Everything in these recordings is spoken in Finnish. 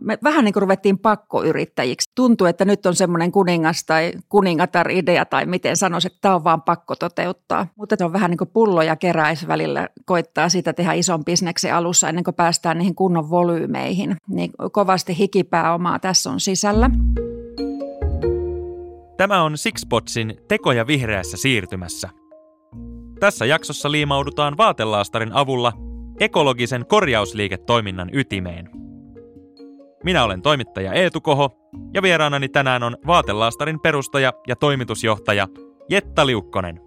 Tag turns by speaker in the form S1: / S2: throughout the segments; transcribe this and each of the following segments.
S1: me vähän niin kuin ruvettiin pakkoyrittäjiksi. Tuntuu, että nyt on semmoinen kuningas tai kuningatar-idea tai miten sanoisi, että tämä on vaan pakko toteuttaa. Mutta on vähän niin kuin pullo ja keräis välillä koittaa sitä tehdä ison bisneksen alussa ennen kuin päästään niihin kunnon volyymeihin. Niin kovasti hikipääomaa tässä on sisällä.
S2: Tämä on Sixpotsin tekoja vihreässä siirtymässä. Tässä jaksossa liimaudutaan vaatelaastarin avulla ekologisen korjausliiketoiminnan ytimeen – minä olen toimittaja Eetu Koho ja vieraanani tänään on Vaatelaastarin perustaja ja toimitusjohtaja Jetta Liukkonen.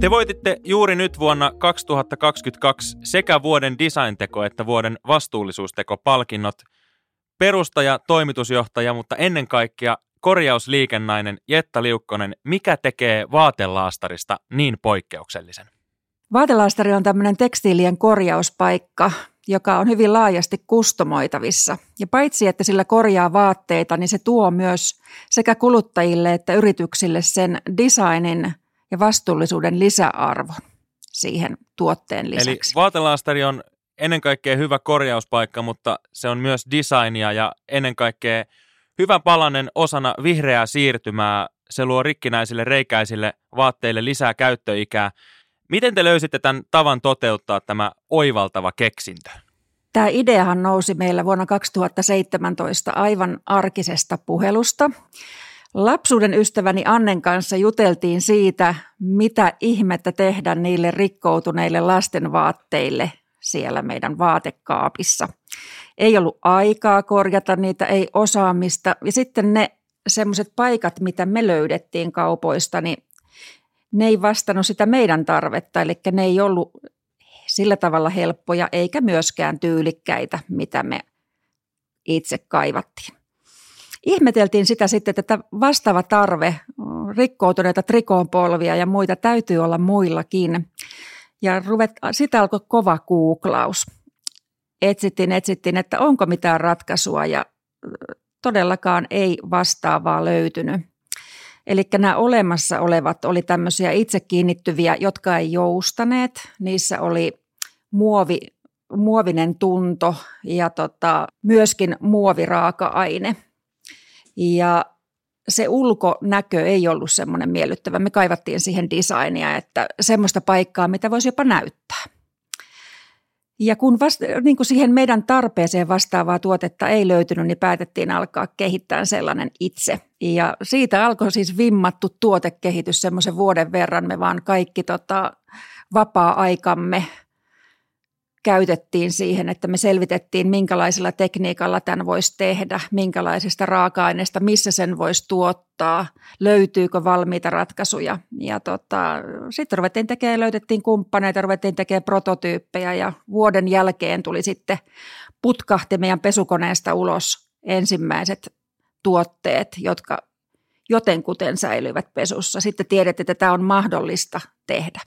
S2: Te voititte juuri nyt vuonna 2022 sekä vuoden designteko että vuoden vastuullisuusteko palkinnot. Perustaja, toimitusjohtaja, mutta ennen kaikkea korjausliikennainen Jetta Liukkonen, mikä tekee vaatelaastarista niin poikkeuksellisen?
S1: Vaatelaastari on tämmöinen tekstiilien korjauspaikka, joka on hyvin laajasti kustomoitavissa. Ja paitsi, että sillä korjaa vaatteita, niin se tuo myös sekä kuluttajille että yrityksille sen designin ja vastuullisuuden lisäarvon siihen tuotteen lisäksi.
S2: Eli vaatelaastari on ennen kaikkea hyvä korjauspaikka, mutta se on myös designia ja ennen kaikkea hyvä palanen osana vihreää siirtymää. Se luo rikkinäisille reikäisille vaatteille lisää käyttöikää. Miten te löysitte tämän tavan toteuttaa tämä oivaltava keksintö?
S1: Tämä ideahan nousi meillä vuonna 2017 aivan arkisesta puhelusta. Lapsuuden ystäväni Annen kanssa juteltiin siitä, mitä ihmettä tehdä niille rikkoutuneille lastenvaatteille siellä meidän vaatekaapissa. Ei ollut aikaa korjata niitä, ei osaamista. Ja sitten ne semmoiset paikat, mitä me löydettiin kaupoista, niin ne ei vastannut sitä meidän tarvetta, eli ne ei ollut sillä tavalla helppoja eikä myöskään tyylikkäitä, mitä me itse kaivattiin. Ihmeteltiin sitä sitten, että vastaava tarve, rikkoutuneita trikoonpolvia ja muita täytyy olla muillakin. Ja ruvet, sitä alkoi kova googlaus. Etsittiin, etsittiin, että onko mitään ratkaisua ja todellakaan ei vastaavaa löytynyt. Eli nämä olemassa olevat oli tämmöisiä itse kiinnittyviä, jotka ei joustaneet. Niissä oli muovi, muovinen tunto ja tota, myöskin muoviraaka-aine. Ja se ulkonäkö ei ollut semmoinen miellyttävä. Me kaivattiin siihen designia, että semmoista paikkaa, mitä voisi jopa näyttää. Ja kun vasta, niin kuin siihen meidän tarpeeseen vastaavaa tuotetta ei löytynyt, niin päätettiin alkaa kehittää sellainen itse. Ja siitä alkoi siis vimmattu tuotekehitys semmoisen vuoden verran. Me vaan kaikki tota, vapaa-aikamme käytettiin siihen, että me selvitettiin, minkälaisella tekniikalla tämän voisi tehdä, minkälaisista raaka-aineista, missä sen voisi tuottaa, löytyykö valmiita ratkaisuja. Ja tota, sitten ruvettiin tekemään, löydettiin kumppaneita, ruvettiin tekemään prototyyppejä ja vuoden jälkeen tuli sitten putkahti meidän pesukoneesta ulos ensimmäiset tuotteet, jotka jotenkuten säilyivät pesussa. Sitten tiedettiin, että tämä on mahdollista tehdä.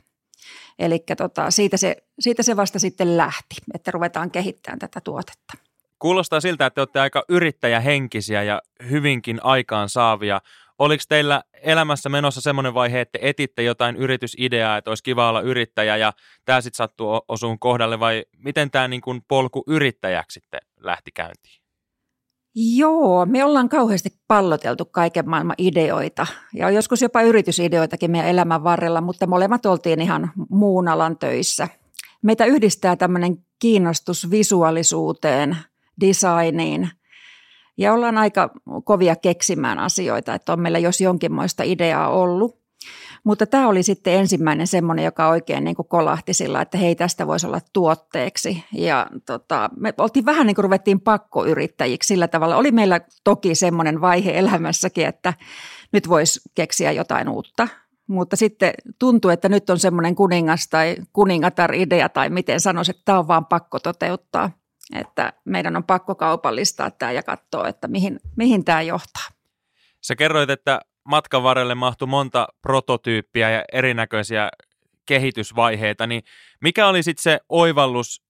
S1: Eli tota, siitä, se, siitä se vasta sitten lähti, että ruvetaan kehittämään tätä tuotetta.
S2: Kuulostaa siltä, että te olette aika yrittäjähenkisiä ja hyvinkin aikaan saavia. Oliko teillä elämässä menossa semmoinen vaihe, että etitte jotain yritysideaa, että olisi kiva olla yrittäjä ja tämä sitten sattuu osuun kohdalle vai miten tämä niin polku yrittäjäksi sitten lähti käyntiin?
S1: Joo, me ollaan kauheasti palloteltu kaiken maailman ideoita ja joskus jopa yritysideoitakin meidän elämän varrella, mutta molemmat oltiin ihan muun alan töissä. Meitä yhdistää tämmöinen kiinnostus visuaalisuuteen, designiin ja ollaan aika kovia keksimään asioita, että on meillä jos jonkinmoista ideaa ollut. Mutta tämä oli sitten ensimmäinen semmoinen, joka oikein niin kuin kolahti sillä, että hei tästä voisi olla tuotteeksi. Ja tota, me oltiin vähän niin kuin ruvettiin pakkoyrittäjiksi sillä tavalla. Oli meillä toki semmoinen vaihe elämässäkin, että nyt voisi keksiä jotain uutta. Mutta sitten tuntuu, että nyt on semmoinen kuningas tai kuningatar-idea tai miten sanoisi, että tämä on vaan pakko toteuttaa. Että meidän on pakko kaupallistaa tämä ja katsoa, että mihin, mihin tämä johtaa.
S2: Sä kerroit, että matkan varrelle mahtui monta prototyyppiä ja erinäköisiä kehitysvaiheita, niin mikä oli sitten se oivallus,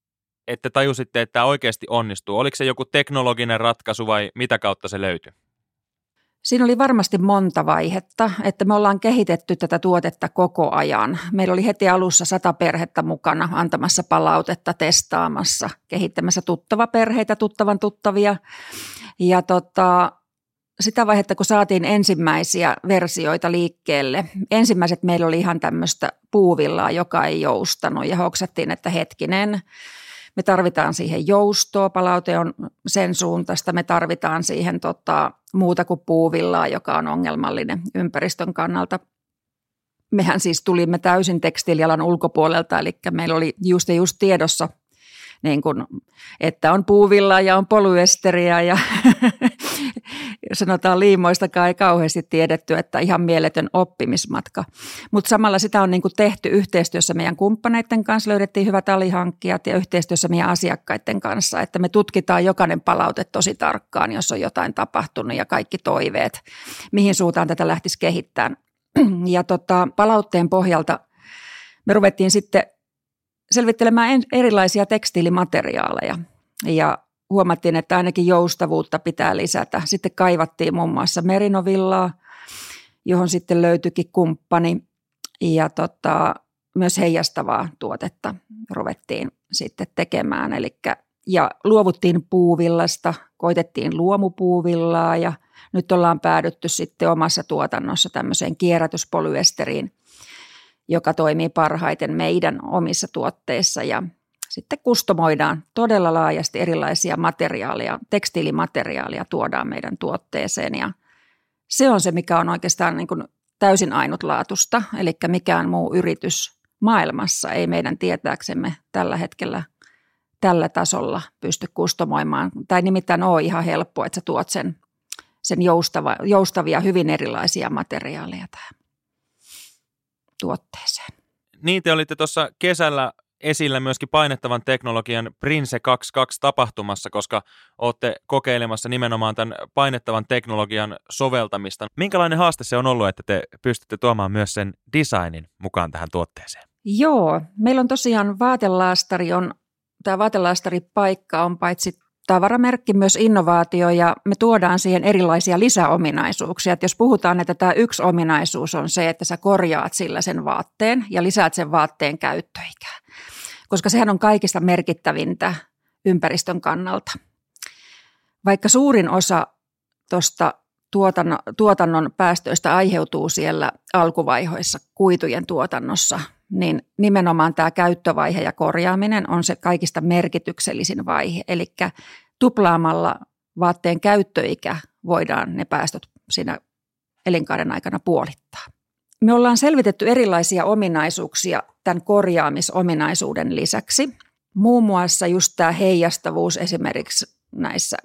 S2: että tajusitte, että tämä oikeasti onnistuu? Oliko se joku teknologinen ratkaisu vai mitä kautta se löytyi?
S1: Siinä oli varmasti monta vaihetta, että me ollaan kehitetty tätä tuotetta koko ajan. Meillä oli heti alussa sata perhettä mukana antamassa palautetta, testaamassa, kehittämässä tuttava perheitä, tuttavan tuttavia. Ja tota, sitä vaihetta, kun saatiin ensimmäisiä versioita liikkeelle, ensimmäiset meillä oli ihan tämmöistä puuvillaa, joka ei joustanut ja hoksattiin, että hetkinen, me tarvitaan siihen joustoa, palaute on sen suuntaista, me tarvitaan siihen tota, muuta kuin puuvillaa, joka on ongelmallinen ympäristön kannalta. Mehän siis tulimme täysin tekstiilialan ulkopuolelta, eli meillä oli just ja just tiedossa – niin kuin, että on puuvillaa ja on polyesteriä ja sanotaan liimoistakaan ei kauheasti tiedetty, että ihan mieletön oppimismatka. Mutta samalla sitä on niin kuin tehty yhteistyössä meidän kumppaneiden kanssa, löydettiin hyvät alihankkijat ja yhteistyössä meidän asiakkaiden kanssa, että me tutkitaan jokainen palaute tosi tarkkaan, jos on jotain tapahtunut ja kaikki toiveet, mihin suuntaan tätä lähtisi kehittämään. Ja tota, palautteen pohjalta me ruvettiin sitten selvittelemään erilaisia tekstiilimateriaaleja ja huomattiin, että ainakin joustavuutta pitää lisätä. Sitten kaivattiin muun muassa merinovillaa, johon sitten löytyikin kumppani ja tota, myös heijastavaa tuotetta ruvettiin sitten tekemään. Elikkä, ja luovuttiin puuvillasta, koitettiin luomupuuvillaa ja nyt ollaan päädytty sitten omassa tuotannossa tämmöiseen kierrätyspolyesteriin – joka toimii parhaiten meidän omissa tuotteissa. Ja sitten kustomoidaan todella laajasti erilaisia materiaaleja, tekstiilimateriaalia tuodaan meidän tuotteeseen. Ja se on se, mikä on oikeastaan niin kuin täysin ainutlaatusta, eli mikään muu yritys maailmassa ei meidän tietääksemme tällä hetkellä tällä tasolla pysty kustomoimaan. Tai nimittäin ole ihan helppo, että sä tuot sen, sen joustava, joustavia, hyvin erilaisia materiaaleja tähän tuotteeseen.
S2: Niin te olitte tuossa kesällä esillä myöskin painettavan teknologian Prince 22 tapahtumassa, koska olette kokeilemassa nimenomaan tämän painettavan teknologian soveltamista. Minkälainen haaste se on ollut, että te pystytte tuomaan myös sen designin mukaan tähän tuotteeseen?
S1: Joo, meillä on tosiaan vaatelaastari on, tämä paikka on paitsi tavaramerkki, myös innovaatio ja me tuodaan siihen erilaisia lisäominaisuuksia. Että jos puhutaan, että tämä yksi ominaisuus on se, että sä korjaat sillä sen vaatteen ja lisäät sen vaatteen käyttöikää, koska sehän on kaikista merkittävintä ympäristön kannalta. Vaikka suurin osa tuosta tuotannon, tuotannon päästöistä aiheutuu siellä alkuvaiheissa kuitujen tuotannossa, niin nimenomaan tämä käyttövaihe ja korjaaminen on se kaikista merkityksellisin vaihe. Eli tuplaamalla vaatteen käyttöikä voidaan ne päästöt siinä elinkaaren aikana puolittaa. Me ollaan selvitetty erilaisia ominaisuuksia tämän korjaamisominaisuuden lisäksi. Muun muassa just tämä heijastavuus esimerkiksi näissä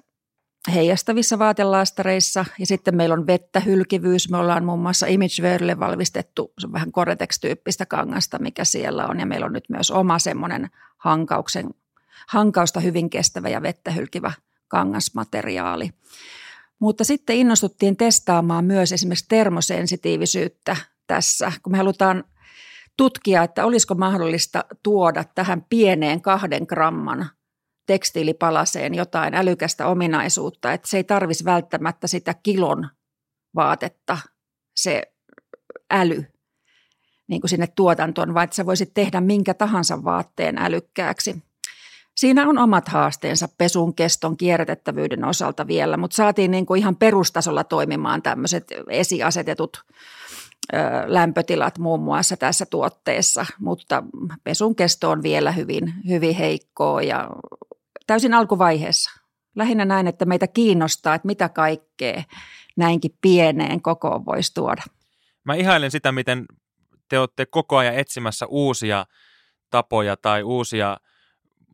S1: heijastavissa vaatelaastareissa ja sitten meillä on vettä hylkivyys. Me ollaan muun muassa Imagewearille valmistettu se on vähän Coretex-tyyppistä kangasta, mikä siellä on ja meillä on nyt myös oma semmoinen hankauksen, hankausta hyvin kestävä ja vettä hylkivä kangasmateriaali. Mutta sitten innostuttiin testaamaan myös esimerkiksi termosensitiivisyyttä tässä, kun me halutaan tutkia, että olisiko mahdollista tuoda tähän pieneen kahden gramman tekstiilipalaseen jotain älykästä ominaisuutta, että se ei tarvisi välttämättä sitä kilon vaatetta, se äly niin kuin sinne tuotantoon, vaan että sä voisit tehdä minkä tahansa vaatteen älykkääksi. Siinä on omat haasteensa pesun keston kierrätettävyyden osalta vielä, mutta saatiin niin kuin ihan perustasolla toimimaan tämmöiset esiasetetut lämpötilat muun muassa tässä tuotteessa, mutta pesun kesto on vielä hyvin, hyvin heikkoa ja täysin alkuvaiheessa. Lähinnä näin, että meitä kiinnostaa, että mitä kaikkea näinkin pieneen kokoon voisi tuoda.
S2: Mä ihailen sitä, miten te olette koko ajan etsimässä uusia tapoja tai uusia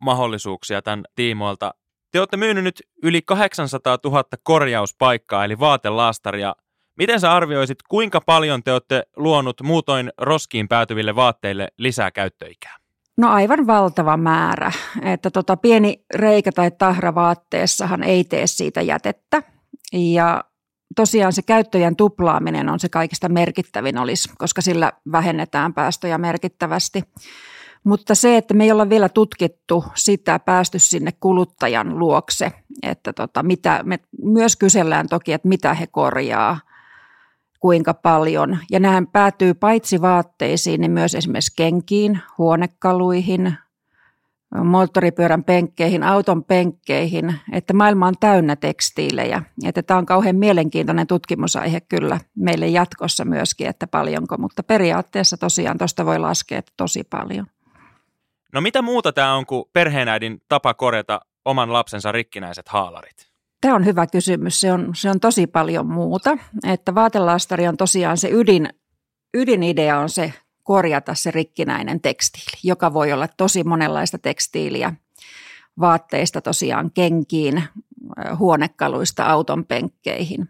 S2: mahdollisuuksia tämän tiimoilta. Te olette myynyt nyt yli 800 000 korjauspaikkaa, eli vaatelaastaria. Miten sä arvioisit, kuinka paljon te olette luonut muutoin roskiin päätyville vaatteille lisää käyttöikää?
S1: No aivan valtava määrä, että tota pieni reikä tai tahra vaatteessahan ei tee siitä jätettä. Ja tosiaan se käyttöjen tuplaaminen on se kaikista merkittävin olisi, koska sillä vähennetään päästöjä merkittävästi. Mutta se, että me ei olla vielä tutkittu sitä, päästy sinne kuluttajan luokse, että tota, mitä, me myös kysellään toki, että mitä he korjaa, kuinka paljon. Ja nämä päätyy paitsi vaatteisiin, niin myös esimerkiksi kenkiin, huonekaluihin, moottoripyörän penkkeihin, auton penkkeihin, että maailma on täynnä tekstiilejä. Että tämä on kauhean mielenkiintoinen tutkimusaihe kyllä meille jatkossa myöskin, että paljonko, mutta periaatteessa tosiaan tuosta voi laskea tosi paljon.
S2: No mitä muuta tämä on kuin perheenäidin tapa korjata oman lapsensa rikkinäiset haalarit?
S1: Tämä on hyvä kysymys. Se on, se on tosi paljon muuta. Että vaatelastari on tosiaan se ydin, ydinidea on se korjata se rikkinäinen tekstiili, joka voi olla tosi monenlaista tekstiiliä vaatteista tosiaan kenkiin, huonekaluista auton penkkeihin.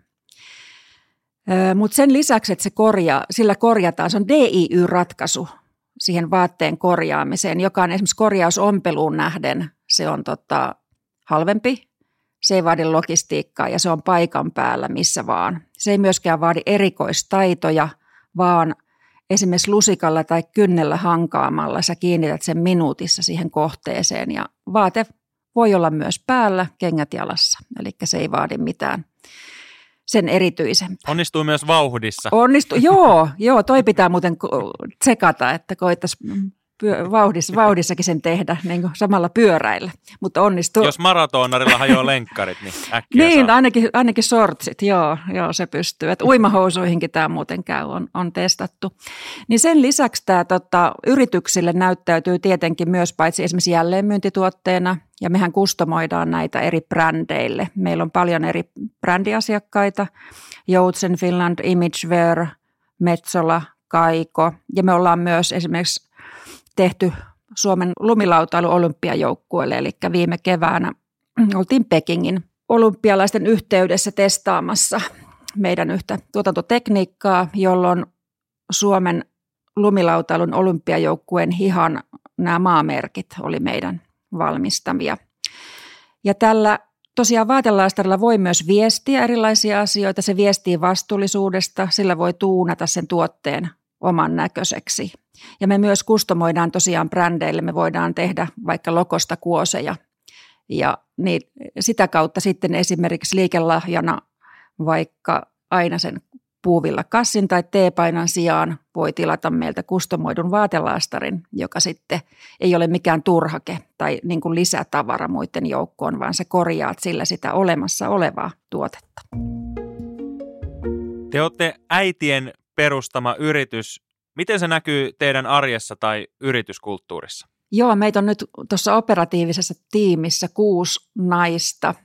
S1: Mutta sen lisäksi, että se korjaa, sillä korjataan, se on DIY-ratkaisu siihen vaatteen korjaamiseen, joka on esimerkiksi korjausompeluun nähden, se on tota, halvempi, se ei vaadi logistiikkaa ja se on paikan päällä missä vaan. Se ei myöskään vaadi erikoistaitoja, vaan – esimerkiksi lusikalla tai kynnellä hankaamalla sä kiinnität sen minuutissa siihen kohteeseen ja vaate voi olla myös päällä, kengät jalassa, eli se ei vaadi mitään sen erityisempää.
S2: Onnistuu myös vauhdissa.
S1: Onnistuu, joo, joo, toi pitää muuten tsekata, että koittaisiin pyö, vauhdissa, vauhdissakin sen tehdä niin kuin samalla pyöräillä, mutta onnistuu.
S2: Jos maratonarilla hajoaa lenkkarit, niin äkkiä
S1: Niin,
S2: saa.
S1: ainakin, ainakin sortsit, joo, joo, se pystyy. Et uimahousuihinkin tämä muuten käy, on, on testattu. Niin sen lisäksi tämä tota, yrityksille näyttäytyy tietenkin myös paitsi esimerkiksi jälleenmyyntituotteena, ja mehän kustomoidaan näitä eri brändeille. Meillä on paljon eri brändiasiakkaita, Joutsen Finland, Imagewear, Metsola, Kaiko, ja me ollaan myös esimerkiksi tehty Suomen lumilautailu olympiajoukkueelle, eli viime keväänä oltiin Pekingin olympialaisten yhteydessä testaamassa meidän yhtä tuotantotekniikkaa, jolloin Suomen lumilautailun olympiajoukkueen hihan nämä maamerkit oli meidän valmistamia. Ja tällä tosiaan vaatelaastarilla voi myös viestiä erilaisia asioita. Se viestii vastuullisuudesta, sillä voi tuunata sen tuotteen oman näköiseksi. Ja me myös kustomoidaan tosiaan brändeille, me voidaan tehdä vaikka lokosta kuoseja ja niin sitä kautta sitten esimerkiksi liikelahjana vaikka aina sen puuvilla kassin tai teepainan sijaan voi tilata meiltä kustomoidun vaatelaastarin, joka sitten ei ole mikään turhake tai niin kuin lisätavara muiden joukkoon, vaan se korjaat sillä sitä olemassa olevaa tuotetta.
S2: Te olette äitien perustama yritys. Miten se näkyy teidän arjessa tai yrityskulttuurissa?
S1: Joo, meitä on nyt tuossa operatiivisessa tiimissä kuusi naista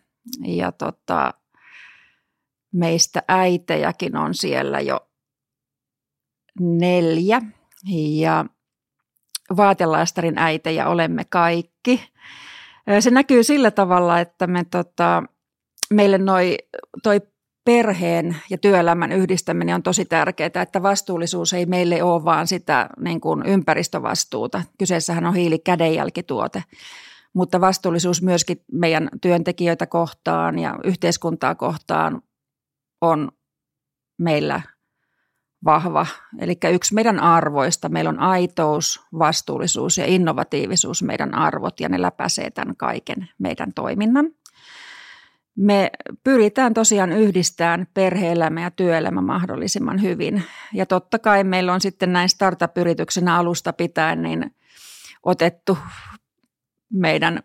S1: ja tota, meistä äitejäkin on siellä jo neljä ja vaatelaastarin äitejä olemme kaikki. Se näkyy sillä tavalla, että me tota, meille noi, toi perheen ja työelämän yhdistäminen on tosi tärkeää, että vastuullisuus ei meille ole vaan sitä niin kuin ympäristövastuuta. Kyseessähän on hiilikädenjälkituote, mutta vastuullisuus myöskin meidän työntekijöitä kohtaan ja yhteiskuntaa kohtaan on meillä vahva. Eli yksi meidän arvoista, meillä on aitous, vastuullisuus ja innovatiivisuus meidän arvot ja ne läpäisee tämän kaiken meidän toiminnan – me pyritään tosiaan yhdistämään perhe-elämä ja työelämä mahdollisimman hyvin. Ja totta kai meillä on sitten näin startup-yrityksenä alusta pitäen niin otettu meidän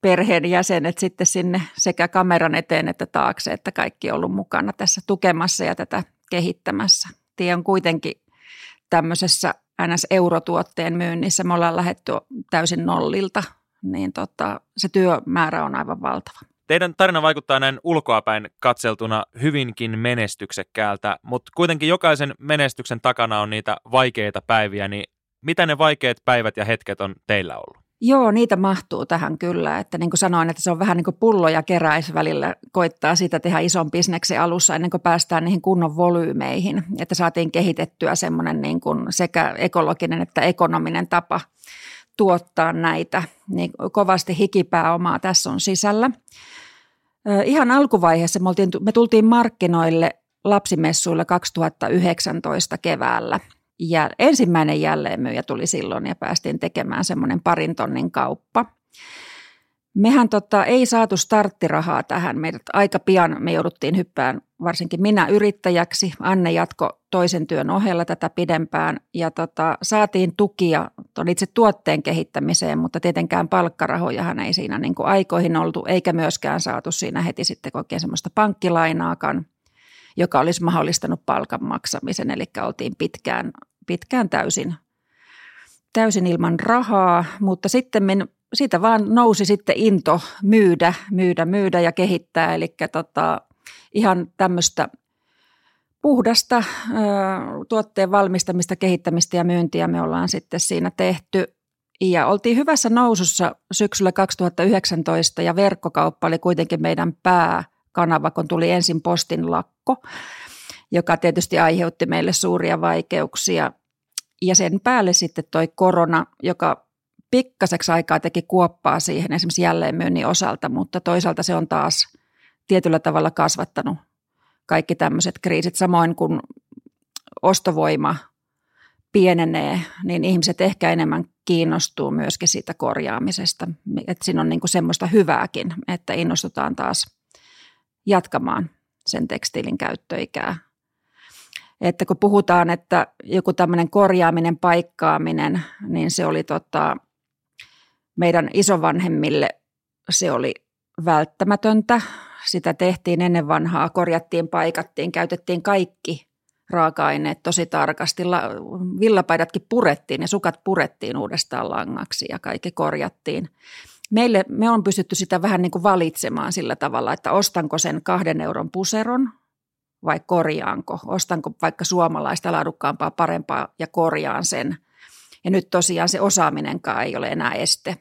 S1: perheen jäsenet sitten sinne sekä kameran eteen että taakse, että kaikki on ollut mukana tässä tukemassa ja tätä kehittämässä. Tie on kuitenkin tämmöisessä NS-eurotuotteen myynnissä, me ollaan lähetty täysin nollilta, niin tota, se työmäärä on aivan valtava.
S2: Teidän tarina vaikuttaa näin ulkoapäin katseltuna hyvinkin menestyksekkäältä, mutta kuitenkin jokaisen menestyksen takana on niitä vaikeita päiviä, niin mitä ne vaikeat päivät ja hetket on teillä ollut?
S1: Joo, niitä mahtuu tähän kyllä. Että niin kuin sanoin, että se on vähän niin kuin pullo ja keräis välillä koittaa sitä tehdä ison bisneksen alussa ennen kuin päästään niihin kunnon volyymeihin. Että saatiin kehitettyä semmoinen niin kuin sekä ekologinen että ekonominen tapa tuottaa näitä. Niin kovasti hikipääomaa tässä on sisällä. Ihan alkuvaiheessa me, oltiin, me tultiin markkinoille lapsimessuilla 2019 keväällä. Ja ensimmäinen jälleenmyyjä tuli silloin ja päästiin tekemään semmoinen parin tonnin kauppa. Mehän tota, ei saatu starttirahaa tähän. Meidät aika pian me jouduttiin hyppään, varsinkin minä yrittäjäksi. Anne jatko toisen työn ohella tätä pidempään ja tota, saatiin tukia ton itse tuotteen kehittämiseen, mutta tietenkään palkkarahojahan ei siinä niin kuin aikoihin oltu, eikä myöskään saatu siinä heti sitten oikein semmoista pankkilainaakaan, joka olisi mahdollistanut palkan maksamisen. Eli oltiin pitkään, pitkään täysin, täysin ilman rahaa, mutta sitten siitä vaan nousi sitten into myydä, myydä, myydä ja kehittää. Eli tota, ihan tämmöistä puhdasta ö, tuotteen valmistamista, kehittämistä ja myyntiä me ollaan sitten siinä tehty. Ja oltiin hyvässä nousussa syksyllä 2019 ja verkkokauppa oli kuitenkin meidän pääkanava, kun tuli ensin postin lakko, joka tietysti aiheutti meille suuria vaikeuksia. Ja sen päälle sitten toi korona, joka pikkaseksi aikaa teki kuoppaa siihen esimerkiksi jälleenmyynnin osalta, mutta toisaalta se on taas tietyllä tavalla kasvattanut kaikki tämmöiset kriisit. Samoin kun ostovoima pienenee, niin ihmiset ehkä enemmän kiinnostuu myöskin siitä korjaamisesta. Että siinä on niinku semmoista hyvääkin, että innostutaan taas jatkamaan sen tekstiilin käyttöikää. Että kun puhutaan, että joku tämmöinen korjaaminen, paikkaaminen, niin se oli tota, meidän isovanhemmille se oli välttämätöntä. Sitä tehtiin ennen vanhaa, korjattiin, paikattiin, käytettiin kaikki raaka-aineet tosi tarkasti. Villapaidatkin purettiin ja sukat purettiin uudestaan langaksi ja kaikki korjattiin. Meille, me on pystytty sitä vähän niin kuin valitsemaan sillä tavalla, että ostanko sen kahden euron puseron vai korjaanko. Ostanko vaikka suomalaista laadukkaampaa, parempaa ja korjaan sen. Ja nyt tosiaan se osaaminenkaan ei ole enää este.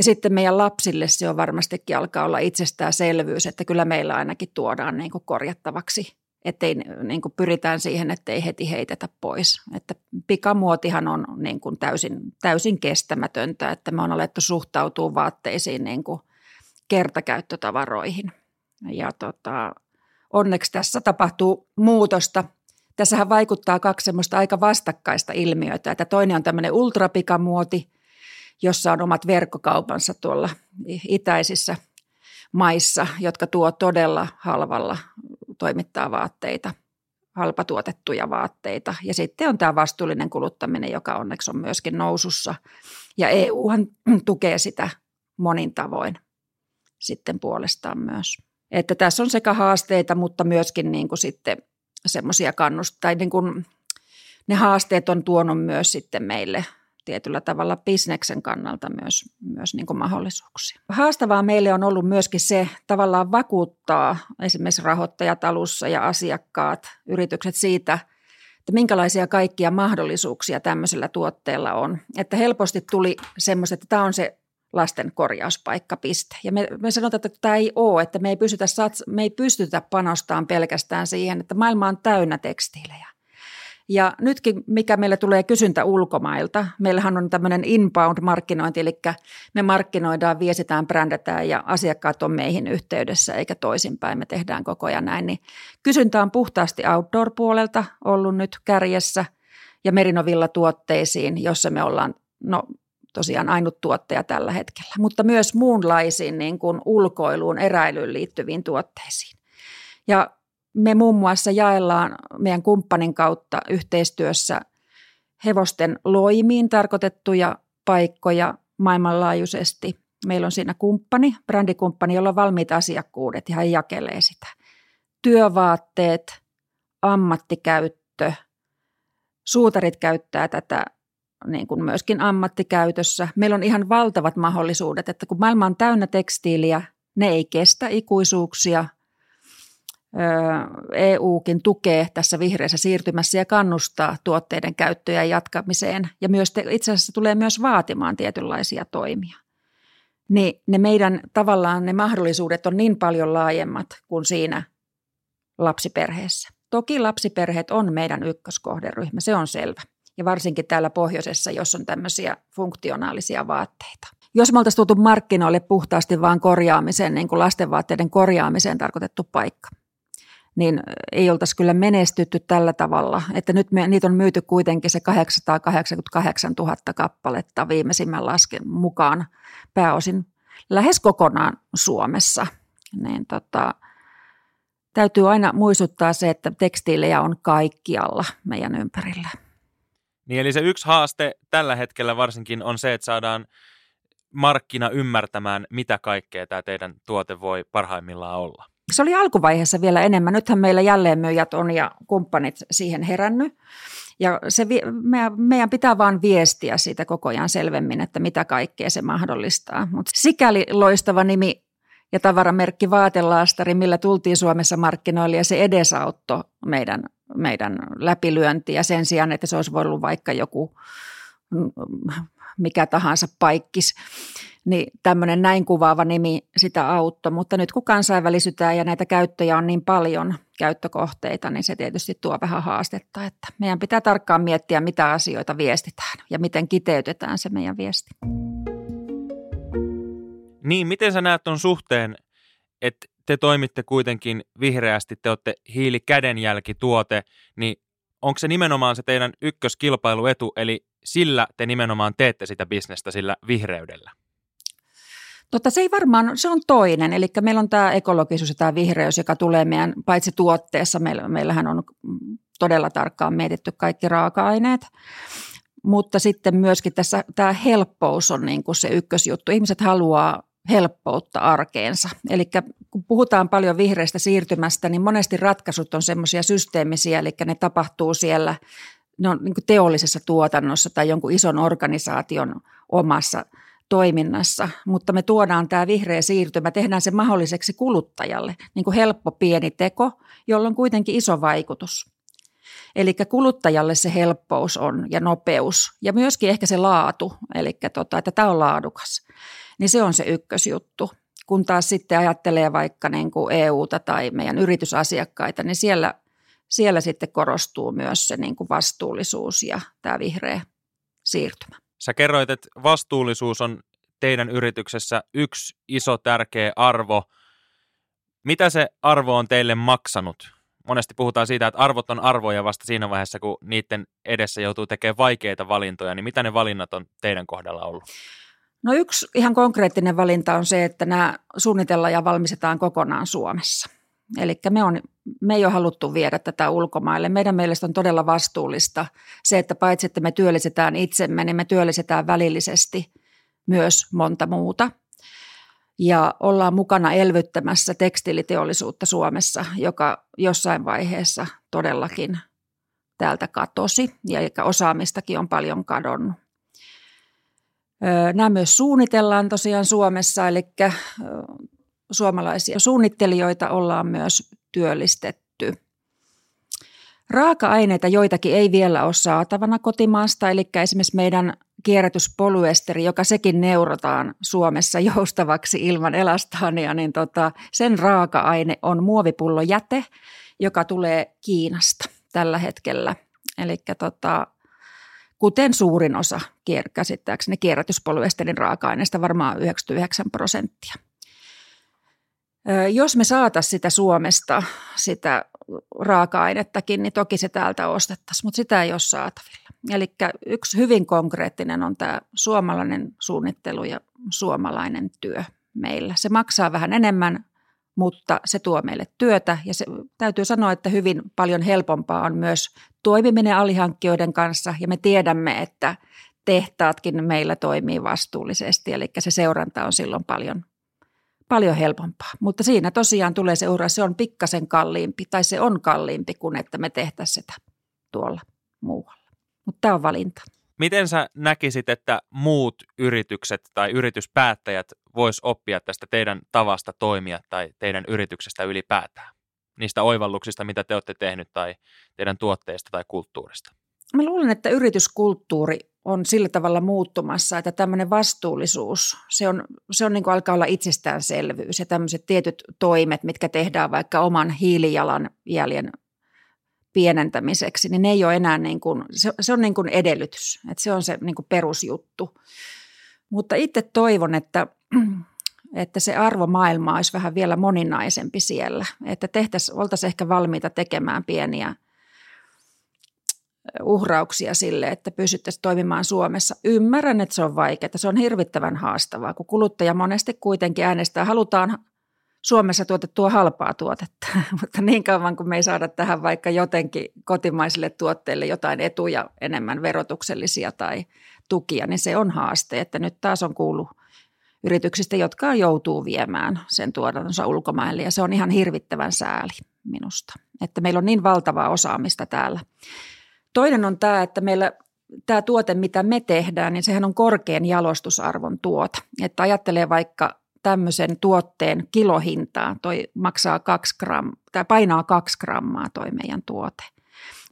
S1: Ja sitten meidän lapsille se on varmastikin alkaa olla itsestäänselvyys, että kyllä meillä ainakin tuodaan niin kuin korjattavaksi, ettei niin kuin pyritään siihen, ettei heti heitetä pois. Että pikamuotihan on niin kuin täysin, täysin kestämätöntä, että me on alettu suhtautua vaatteisiin niin kuin kertakäyttötavaroihin. Ja tota, onneksi tässä tapahtuu muutosta. Tässähän vaikuttaa kaksi semmoista aika vastakkaista ilmiötä, että toinen on tämmöinen ultrapikamuoti – jossa on omat verkkokaupansa tuolla itäisissä maissa, jotka tuo todella halvalla toimittaa vaatteita, halpatuotettuja vaatteita. Ja sitten on tämä vastuullinen kuluttaminen, joka onneksi on myöskin nousussa. Ja EUhan tukee sitä monin tavoin sitten puolestaan myös. Että tässä on sekä haasteita, mutta myöskin niin kuin sitten semmoisia kannustaa, niin kuin ne haasteet on tuonut myös sitten meille – tietyllä tavalla bisneksen kannalta myös, myös niin kuin mahdollisuuksia. Haastavaa meille on ollut myöskin se tavallaan vakuuttaa esimerkiksi rahoittajat alussa ja asiakkaat, yritykset siitä, että minkälaisia kaikkia mahdollisuuksia tämmöisellä tuotteella on. Että helposti tuli semmoista, että tämä on se lasten korjauspaikkapiste. Ja me, me sanotaan, että tämä ei ole, että me ei pystytä, me ei pystytä panostamaan pelkästään siihen, että maailma on täynnä tekstiilejä. Ja nytkin, mikä meille tulee kysyntä ulkomailta, meillähän on tämmöinen inbound-markkinointi, eli me markkinoidaan, viesitään, brändätään ja asiakkaat on meihin yhteydessä eikä toisinpäin, me tehdään koko ajan näin. Niin kysyntä on puhtaasti outdoor-puolelta ollut nyt kärjessä ja Merinovilla tuotteisiin, jossa me ollaan no, tosiaan ainut tuottaja tällä hetkellä, mutta myös muunlaisiin niin kuin ulkoiluun, eräilyyn liittyviin tuotteisiin. Ja me muun muassa jaellaan meidän kumppanin kautta yhteistyössä hevosten loimiin tarkoitettuja paikkoja maailmanlaajuisesti. Meillä on siinä kumppani, brändikumppani, jolla on valmiit asiakkuudet ja hän jakelee sitä. Työvaatteet, ammattikäyttö, suutarit käyttää tätä niin kuin myöskin ammattikäytössä. Meillä on ihan valtavat mahdollisuudet, että kun maailma on täynnä tekstiiliä, ne ei kestä ikuisuuksia – EUkin tukee tässä vihreässä siirtymässä ja kannustaa tuotteiden käyttöä jatkamiseen ja myös te, itse asiassa tulee myös vaatimaan tietynlaisia toimia. Niin ne meidän tavallaan ne mahdollisuudet on niin paljon laajemmat kuin siinä lapsiperheessä. Toki lapsiperheet on meidän ykköskohderyhmä, se on selvä. Ja varsinkin täällä pohjoisessa, jos on tämmöisiä funktionaalisia vaatteita. Jos me oltaisiin tultu markkinoille puhtaasti vain korjaamiseen, niin kuin lastenvaatteiden korjaamiseen tarkoitettu paikka, niin ei oltaisi kyllä menestytty tällä tavalla. Että nyt me, niitä on myyty kuitenkin se 888 000 kappaletta viimeisimmän lasken mukaan pääosin lähes kokonaan Suomessa. Niin tota, täytyy aina muistuttaa se, että tekstiilejä on kaikkialla meidän ympärillä.
S2: Niin eli se yksi haaste tällä hetkellä varsinkin on se, että saadaan markkina ymmärtämään, mitä kaikkea tämä teidän tuote voi parhaimmillaan olla.
S1: Se oli alkuvaiheessa vielä enemmän. Nythän meillä jälleenmyyjät on ja kumppanit siihen herännyt. Ja se, meidän pitää vaan viestiä siitä koko ajan selvemmin, että mitä kaikkea se mahdollistaa. Mutta sikäli loistava nimi ja tavaramerkki Vaatelaastari, millä tultiin Suomessa markkinoille ja se edesauttoi meidän, meidän läpilyöntiä sen sijaan, että se olisi voinut vaikka joku mm, mikä tahansa paikkis. Niin tämmöinen näin kuvaava nimi sitä auttoi, mutta nyt kun kansainvälisytään ja näitä käyttöjä on niin paljon käyttökohteita, niin se tietysti tuo vähän haastetta, että meidän pitää tarkkaan miettiä, mitä asioita viestitään ja miten kiteytetään se meidän viesti.
S2: Niin, miten sä näet tuon suhteen, että te toimitte kuitenkin vihreästi, te olette hiilikädenjälkituote, niin onko se nimenomaan se teidän ykköskilpailuetu, eli sillä te nimenomaan teette sitä bisnestä sillä vihreydellä?
S1: Totta, se ei varmaan, se on toinen. Eli meillä on tämä ekologisuus ja tämä vihreys, joka tulee meidän, paitsi tuotteessa, meillä, meillähän on todella tarkkaan mietitty kaikki raaka-aineet, mutta sitten myöskin tässä tämä helppous on niin kuin se ykkösjuttu. Ihmiset haluaa helppoutta arkeensa. Eli kun puhutaan paljon vihreästä siirtymästä, niin monesti ratkaisut on semmoisia systeemisiä, eli ne tapahtuu siellä ne on niin teollisessa tuotannossa tai jonkun ison organisaation omassa toiminnassa, mutta me tuodaan tämä vihreä siirtymä, tehdään se mahdolliseksi kuluttajalle, niin kuin helppo pieni teko, jolla on kuitenkin iso vaikutus. Eli kuluttajalle se helppous on ja nopeus ja myöskin ehkä se laatu, eli tota, että tämä on laadukas, niin se on se ykkösjuttu. Kun taas sitten ajattelee vaikka niin kuin EUta tai meidän yritysasiakkaita, niin siellä, siellä sitten korostuu myös se niin kuin vastuullisuus ja tämä vihreä siirtymä.
S2: Sä kerroit, että vastuullisuus on teidän yrityksessä yksi iso tärkeä arvo. Mitä se arvo on teille maksanut? Monesti puhutaan siitä, että arvot on arvoja vasta siinä vaiheessa, kun niiden edessä joutuu tekemään vaikeita valintoja. Niin mitä ne valinnat on teidän kohdalla ollut?
S1: No yksi ihan konkreettinen valinta on se, että nämä suunnitellaan ja valmistetaan kokonaan Suomessa. Eli me, on, me ei ole haluttu viedä tätä ulkomaille. Meidän mielestä on todella vastuullista se, että paitsi että me työllistetään itsemme, niin me työllistetään välillisesti myös monta muuta. Ja ollaan mukana elvyttämässä tekstiiliteollisuutta Suomessa, joka jossain vaiheessa todellakin täältä katosi ja osaamistakin on paljon kadonnut. Nämä myös suunnitellaan tosiaan Suomessa, eli suomalaisia suunnittelijoita ollaan myös työllistetty. Raaka-aineita joitakin ei vielä ole saatavana kotimaasta, eli esimerkiksi meidän kierrätyspoluesteri, joka sekin neurotaan Suomessa joustavaksi ilman elastaania, niin tota, sen raaka-aine on muovipullojäte, joka tulee Kiinasta tällä hetkellä. Eli tota, kuten suurin osa käsittääkseni kierrätyspoluesterin raaka-aineesta, varmaan 99 prosenttia. Jos me saataisiin sitä Suomesta, sitä raaka-ainettakin, niin toki se täältä ostettaisiin, mutta sitä ei ole saatavilla. Eli yksi hyvin konkreettinen on tämä suomalainen suunnittelu ja suomalainen työ meillä. Se maksaa vähän enemmän, mutta se tuo meille työtä ja se, täytyy sanoa, että hyvin paljon helpompaa on myös toimiminen alihankkijoiden kanssa ja me tiedämme, että tehtaatkin meillä toimii vastuullisesti, eli se seuranta on silloin paljon paljon helpompaa. Mutta siinä tosiaan tulee se ura, se on pikkasen kalliimpi tai se on kalliimpi kuin että me tehtäisiin sitä tuolla muualla. Mutta tämä on valinta.
S2: Miten sä näkisit, että muut yritykset tai yrityspäättäjät vois oppia tästä teidän tavasta toimia tai teidän yrityksestä ylipäätään? Niistä oivalluksista, mitä te olette tehnyt tai teidän tuotteista tai kulttuurista?
S1: Mä luulen, että yrityskulttuuri on sillä tavalla muuttumassa, että tämmöinen vastuullisuus, se on, se on niin kuin alkaa olla itsestäänselvyys ja tämmöiset tietyt toimet, mitkä tehdään vaikka oman hiilijalan jäljen pienentämiseksi, niin ne ei ole enää niin kuin, se, se on niin kuin edellytys, että se on se niin kuin perusjuttu. Mutta itse toivon, että, että se arvomaailma olisi vähän vielä moninaisempi siellä, että tehtäisiin, oltaisiin ehkä valmiita tekemään pieniä – uhrauksia sille, että pysyttäisiin toimimaan Suomessa. Ymmärrän, että se on vaikeaa. Se on hirvittävän haastavaa, kun kuluttaja monesti kuitenkin äänestää. Halutaan Suomessa tuotettua halpaa tuotetta, mutta niin kauan kuin me ei saada tähän vaikka jotenkin kotimaisille tuotteille jotain etuja enemmän verotuksellisia tai tukia, niin se on haaste, että nyt taas on kuullut yrityksistä, jotka joutuu viemään sen tuotantonsa ulkomaille ja se on ihan hirvittävän sääli minusta, että meillä on niin valtavaa osaamista täällä. Toinen on tämä, että meillä tämä tuote, mitä me tehdään, niin sehän on korkean jalostusarvon tuote. Että ajattelee vaikka tämmöisen tuotteen kilohintaa, toi maksaa kaksi gram, tai painaa kaksi grammaa toi meidän tuote.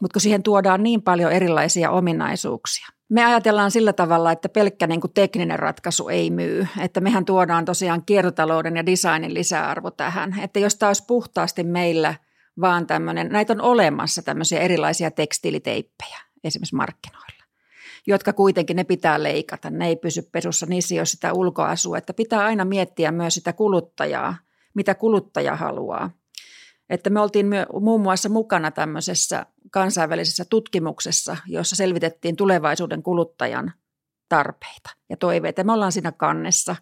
S1: Mutta kun siihen tuodaan niin paljon erilaisia ominaisuuksia. Me ajatellaan sillä tavalla, että pelkkä niin kuin tekninen ratkaisu ei myy. Että mehän tuodaan tosiaan kiertotalouden ja designin lisäarvo tähän. Että jos tämä olisi puhtaasti meillä vaan tämmöinen, näitä on olemassa tämmöisiä erilaisia tekstiiliteippejä esimerkiksi markkinoilla jotka kuitenkin ne pitää leikata. Ne ei pysy pesussa, niissä ei ole sitä ulkoasua. Että pitää aina miettiä myös sitä kuluttajaa, mitä kuluttaja haluaa. Että me oltiin muun muassa mukana tämmöisessä kansainvälisessä tutkimuksessa, jossa selvitettiin tulevaisuuden kuluttajan tarpeita ja toiveita. Me ollaan siinä kannessa.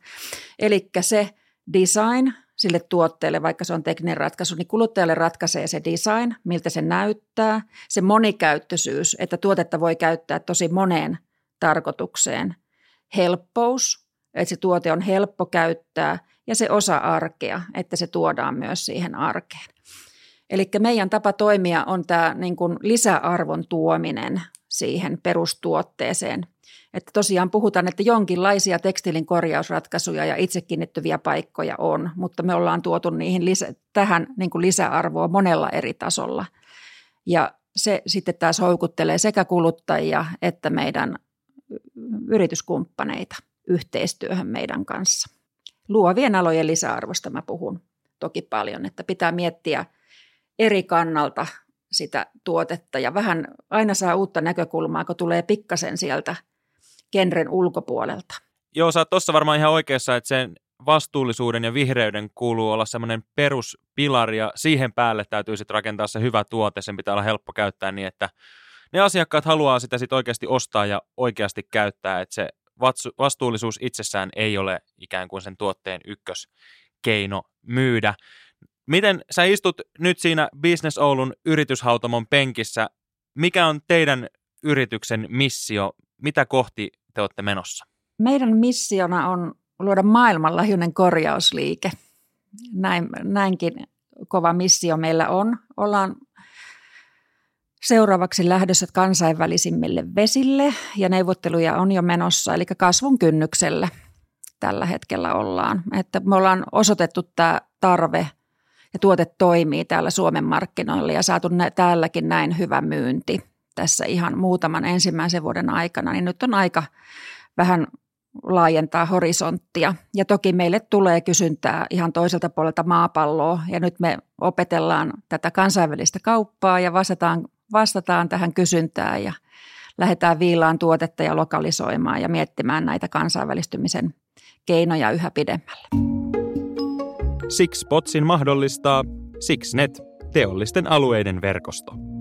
S1: Eli se design – sille tuotteelle, vaikka se on tekninen ratkaisu, niin kuluttajalle ratkaisee se design, miltä se näyttää, se monikäyttöisyys, että tuotetta voi käyttää tosi moneen tarkoitukseen, helppous, että se tuote on helppo käyttää ja se osa arkea, että se tuodaan myös siihen arkeen. Eli meidän tapa toimia on tämä niin kuin lisäarvon tuominen siihen perustuotteeseen, että tosiaan puhutaan, että jonkinlaisia tekstiilin korjausratkaisuja ja itsekiinnittyviä paikkoja on, mutta me ollaan tuotu niihin lisä, tähän niin kuin lisäarvoa monella eri tasolla. Ja se sitten taas houkuttelee sekä kuluttajia että meidän yrityskumppaneita yhteistyöhön meidän kanssa. Luovien alojen lisäarvosta mä puhun toki paljon, että pitää miettiä eri kannalta sitä tuotetta ja vähän aina saa uutta näkökulmaa, kun tulee pikkasen sieltä – genren ulkopuolelta.
S2: Joo, sä oot tuossa varmaan ihan oikeassa, että sen vastuullisuuden ja vihreyden kuuluu olla semmoinen peruspilari ja siihen päälle täytyy sitten rakentaa se hyvä tuote, sen pitää olla helppo käyttää niin, että ne asiakkaat haluaa sitä sitten oikeasti ostaa ja oikeasti käyttää, että se vastuullisuus itsessään ei ole ikään kuin sen tuotteen ykköskeino myydä. Miten sä istut nyt siinä Business Oulun yrityshautomon penkissä? Mikä on teidän yrityksen missio? Mitä kohti te olette menossa?
S1: Meidän missiona on luoda maailmanlaajuinen korjausliike. Näin, näinkin kova missio meillä on. Ollaan seuraavaksi lähdössä kansainvälisimmille vesille ja neuvotteluja on jo menossa, eli kasvun kynnyksellä tällä hetkellä ollaan. Että me ollaan osoitettu tämä tarve ja tuote toimii täällä Suomen markkinoilla ja saatu täälläkin näin hyvä myynti tässä ihan muutaman ensimmäisen vuoden aikana, niin nyt on aika vähän laajentaa horisonttia. Ja toki meille tulee kysyntää ihan toiselta puolelta maapalloa ja nyt me opetellaan tätä kansainvälistä kauppaa ja vastataan, vastataan tähän kysyntään ja lähdetään viilaan tuotetta ja lokalisoimaan ja miettimään näitä kansainvälistymisen keinoja yhä pidemmälle.
S2: Six Spotsin mahdollistaa Sixnet, teollisten alueiden verkosto.